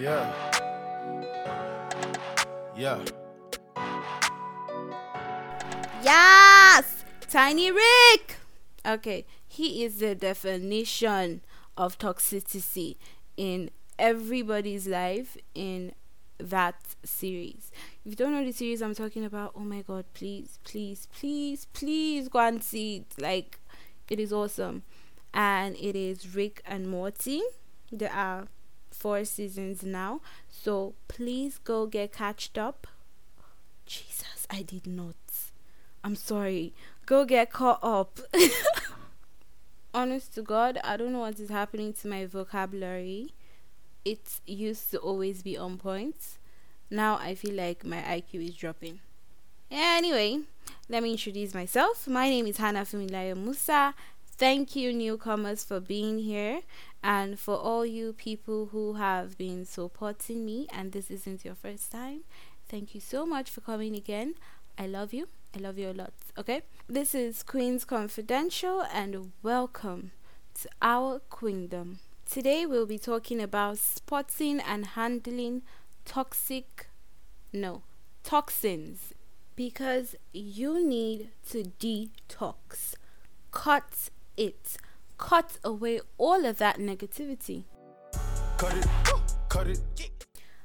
Yeah. Yeah. Yes! Tiny Rick! Okay, he is the definition of toxicity in everybody's life in that series. If you don't know the series I'm talking about, oh my god, please, please, please, please go and see it. Like, it is awesome. And it is Rick and Morty. There are four seasons now. So please go get catched up. Jesus, I did not. I'm sorry. Go get caught up. Honest to God, I don't know what is happening to my vocabulary. It used to always be on point. Now I feel like my IQ is dropping. Anyway, let me introduce myself. My name is Hannah Funmilayo Musa. Thank you, newcomers, for being here, and for all you people who have been supporting me, and this isn't your first time. Thank you so much for coming again. I love you. I love you a lot. Okay? This is Queen's Confidential, and welcome to our queendom. Today, we'll be talking about spotting and handling toxic, no, toxins because you need to detox. Cut it. Cut away all of that negativity. Cut it. Cut it.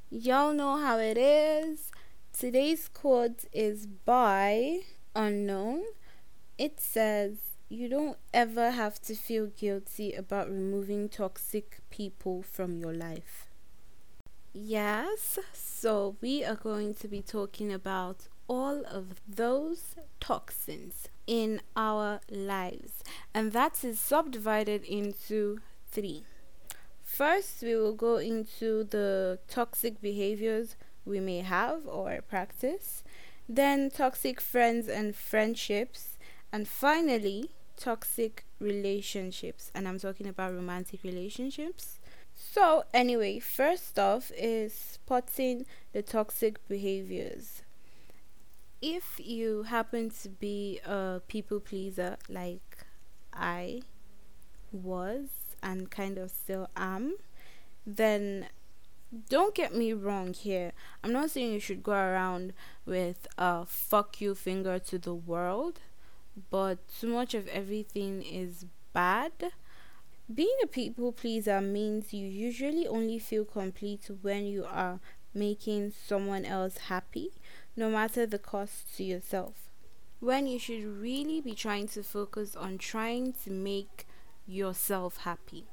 Y'all know how it is. Today's quote is by Unknown. It says, You don't ever have to feel guilty about removing toxic people from your life. Yes, so we are going to be talking about all of those toxins in our lives, and that is subdivided into three. First, we will go into the toxic behaviors we may have or practice, then, toxic friends and friendships, and finally, toxic relationships. And I'm talking about romantic relationships. So, anyway, first off is spotting the toxic behaviors if you happen to be a people pleaser like I was and kind of still am, then don't get me wrong here. I'm not saying you should go around with a fuck you finger to the world, but too much of everything is bad. Being a people pleaser means you usually only feel complete when you are making someone else happy no matter the cost to yourself. When you should really be trying to focus on trying to make yourself happy.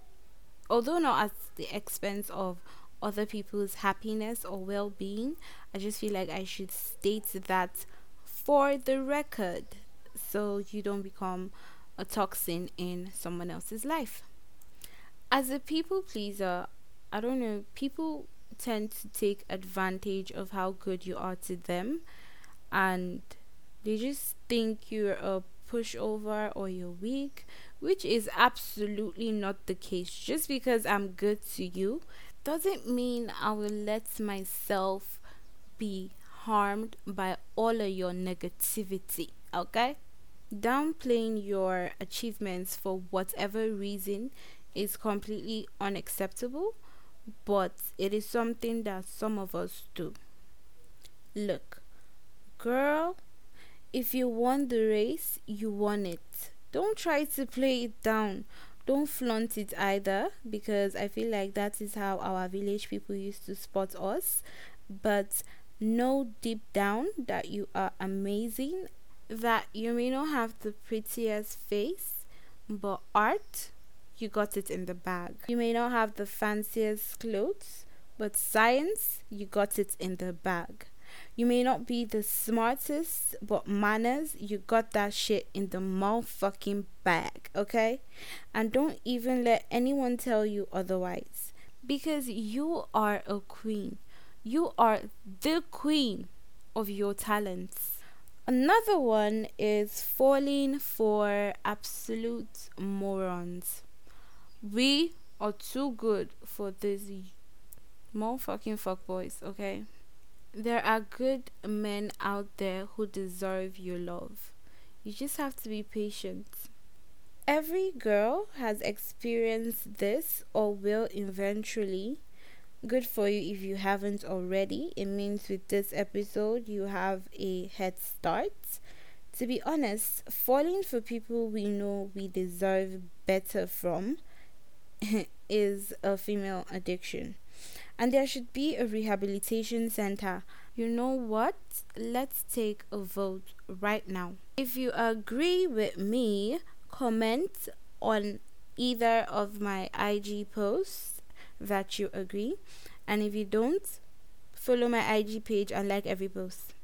Although not at the expense of other people's happiness or well being, I just feel like I should state that for the record so you don't become a toxin in someone else's life. As a people pleaser, I don't know, people tend to take advantage of how good you are to them and they just think you're a pushover or you're weak, which is absolutely not the case. Just because I'm good to you doesn't mean I will let myself be harmed by all of your negativity, okay? Downplaying your achievements for whatever reason is completely unacceptable but it is something that some of us do. Look, girl, if you won the race, you won it. Don't try to play it down. Don't flaunt it either because I feel like that is how our village people used to spot us. But know deep down that you are amazing, that you may not have the prettiest face, but art you got it in the bag. You may not have the fanciest clothes, but science, you got it in the bag. You may not be the smartest, but manners, you got that shit in the motherfucking bag, okay? And don't even let anyone tell you otherwise. Because you are a queen. You are the queen of your talents. Another one is falling for absolute morons. We are too good for these motherfucking fuckboys, okay? There are good men out there who deserve your love. You just have to be patient. Every girl has experienced this or will eventually, Good for you if you haven't already. It means with this episode, you have a head start. To be honest, falling for people we know we deserve better from is a female addiction. And there should be a rehabilitation center. You know what? Let's take a vote right now. If you agree with me, comment on either of my IG posts that you agree. And if you don't, follow my IG page and like every post.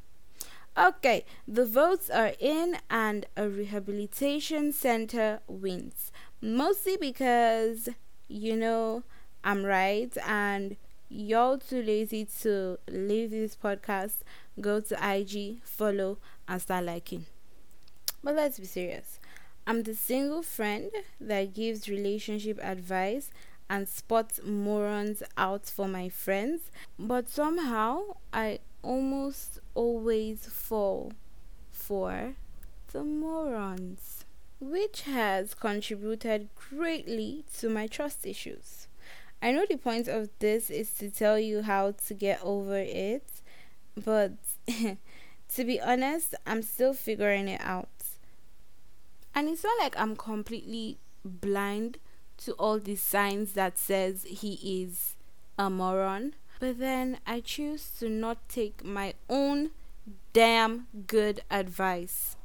Okay, the votes are in, and a rehabilitation center wins. Mostly because, you know, I'm right, and y'all too lazy to leave this podcast. Go to IG, follow, and start liking. But let's be serious. I'm the single friend that gives relationship advice and spots morons out for my friends, but somehow I almost always fall for the morons, which has contributed greatly to my trust issues. I know the point of this is to tell you how to get over it, but to be honest, I'm still figuring it out. And it's not like I'm completely blind to all the signs that says he is a moron. But then I choose to not take my own damn good advice.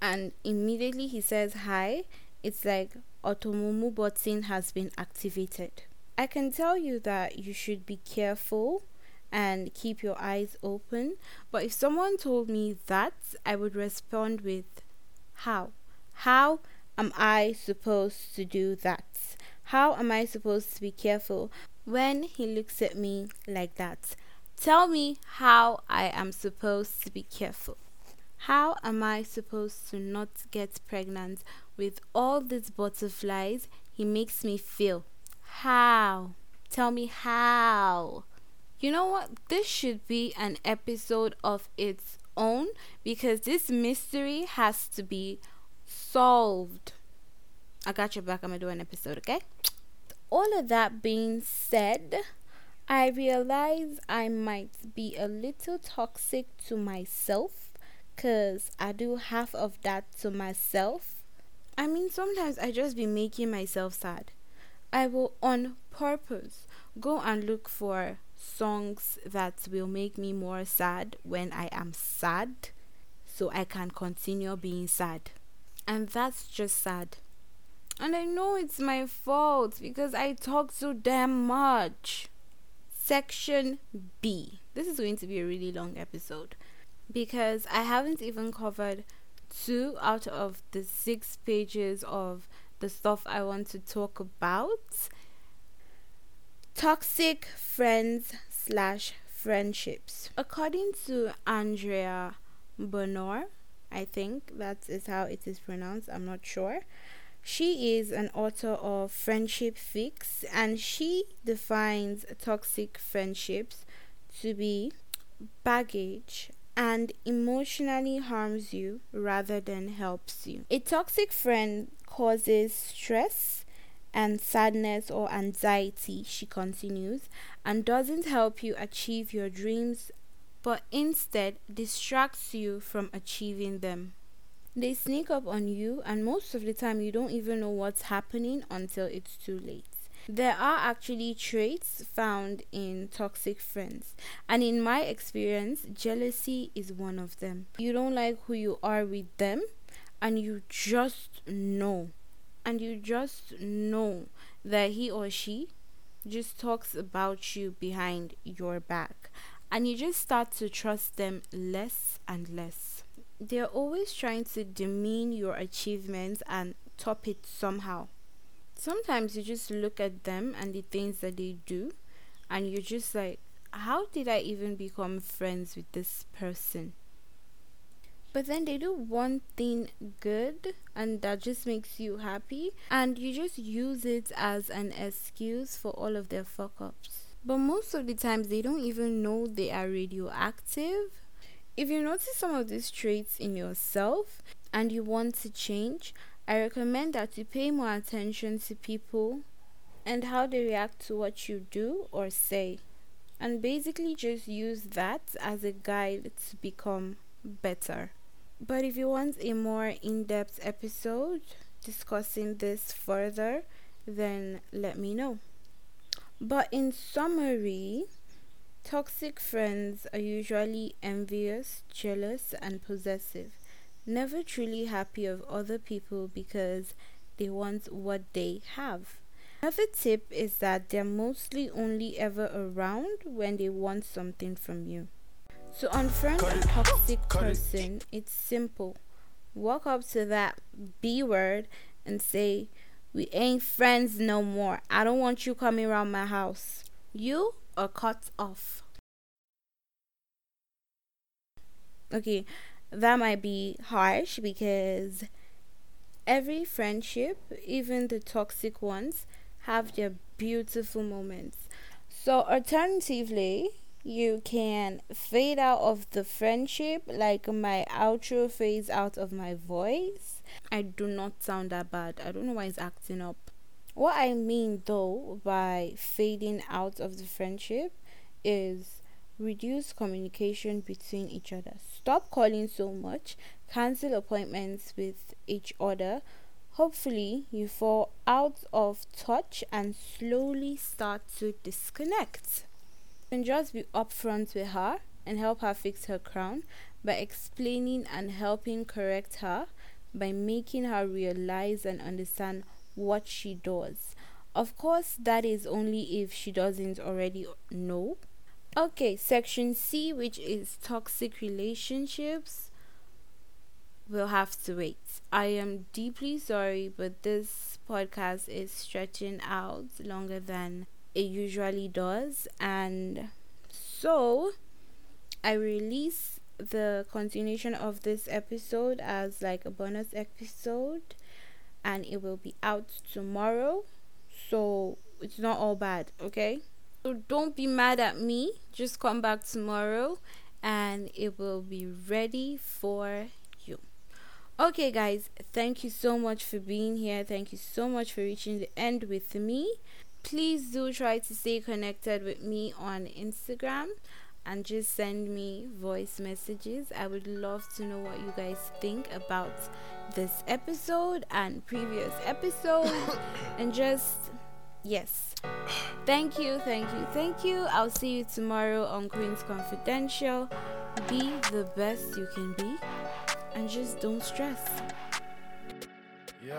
And immediately he says hi. It's like Automumu button has been activated. I can tell you that you should be careful and keep your eyes open. But if someone told me that, I would respond with, How? How am I supposed to do that? How am I supposed to be careful when he looks at me like that? Tell me how I am supposed to be careful. How am I supposed to not get pregnant with all these butterflies he makes me feel? How? Tell me how. You know what? This should be an episode of its own because this mystery has to be solved. I got your back. I'm gonna do an episode, okay? All of that being said, I realize I might be a little toxic to myself because I do half of that to myself. I mean, sometimes I just be making myself sad. I will on purpose go and look for songs that will make me more sad when I am sad so I can continue being sad. And that's just sad. And I know it's my fault because I talk so damn much. Section B. This is going to be a really long episode because I haven't even covered two out of the six pages of the stuff I want to talk about. Toxic friends slash friendships. According to Andrea Bonior, I think that is how it is pronounced. I'm not sure. She is an author of Friendship Fix and she defines toxic friendships to be baggage and emotionally harms you rather than helps you. A toxic friend causes stress and sadness or anxiety, she continues, and doesn't help you achieve your dreams but instead distracts you from achieving them. They sneak up on you, and most of the time, you don't even know what's happening until it's too late. There are actually traits found in toxic friends, and in my experience, jealousy is one of them. You don't like who you are with them, and you just know, and you just know that he or she just talks about you behind your back and you just start to trust them less and less. They're always trying to demean your achievements and top it somehow. Sometimes you just look at them and the things that they do, and you're just like, how did I even become friends with this person? But then they do one thing good and that just makes you happy, and you just use it as an excuse for all of their fuck ups. But most of the times, they don't even know they are radioactive. If you notice some of these traits in yourself and you want to change, I recommend that you pay more attention to people and how they react to what you do or say. and basically just use that as a guide to become better. But if you want a more in depth episode discussing this further, then let me know. But in summary, toxic friends are usually envious, jealous, and possessive, never truly happy of other people because they want what they have. Another tip is that they're mostly only ever around when they want something from you. To unfriend a toxic person, it's simple. Walk up to that B word and say, We ain't friends no more. I don't want you coming around my house. You are cut off. Okay, that might be harsh because every friendship, even the toxic ones, have their beautiful moments. So, alternatively, you can fade out of the friendship like my outro fades out of my voice. I do not sound that bad. I don't know why it's acting up. What I mean though by fading out of the friendship is reduce communication between each other. Stop calling so much, cancel appointments with each other, Hopefully, you fall out of touch and slowly start to disconnect. And just be upfront with her and help her fix her crown by explaining and helping correct her by making her realize and understand what she does. Of course, that is only if she doesn't already know. Okay, section C, which is toxic relationships will have to wait. I am deeply sorry, but this podcast is stretching out longer than it usually does. And so I release the continuation of this episode as like a bonus episode and it will be out tomorrow. So it's not all bad, okay? So don't be mad at me. Just come back tomorrow and it will be ready for you. Okay, guys, thank you so much for being here. Thank you so much for reaching the end with me. Please do try to stay connected with me on Instagram and just send me voice messages. I would love to know what you guys think about this episode and previous episodes. and just, yes. Thank you, thank you, thank you. I'll see you tomorrow on Queen's Confidential. Be the best you can be and just don't stress. Yeah.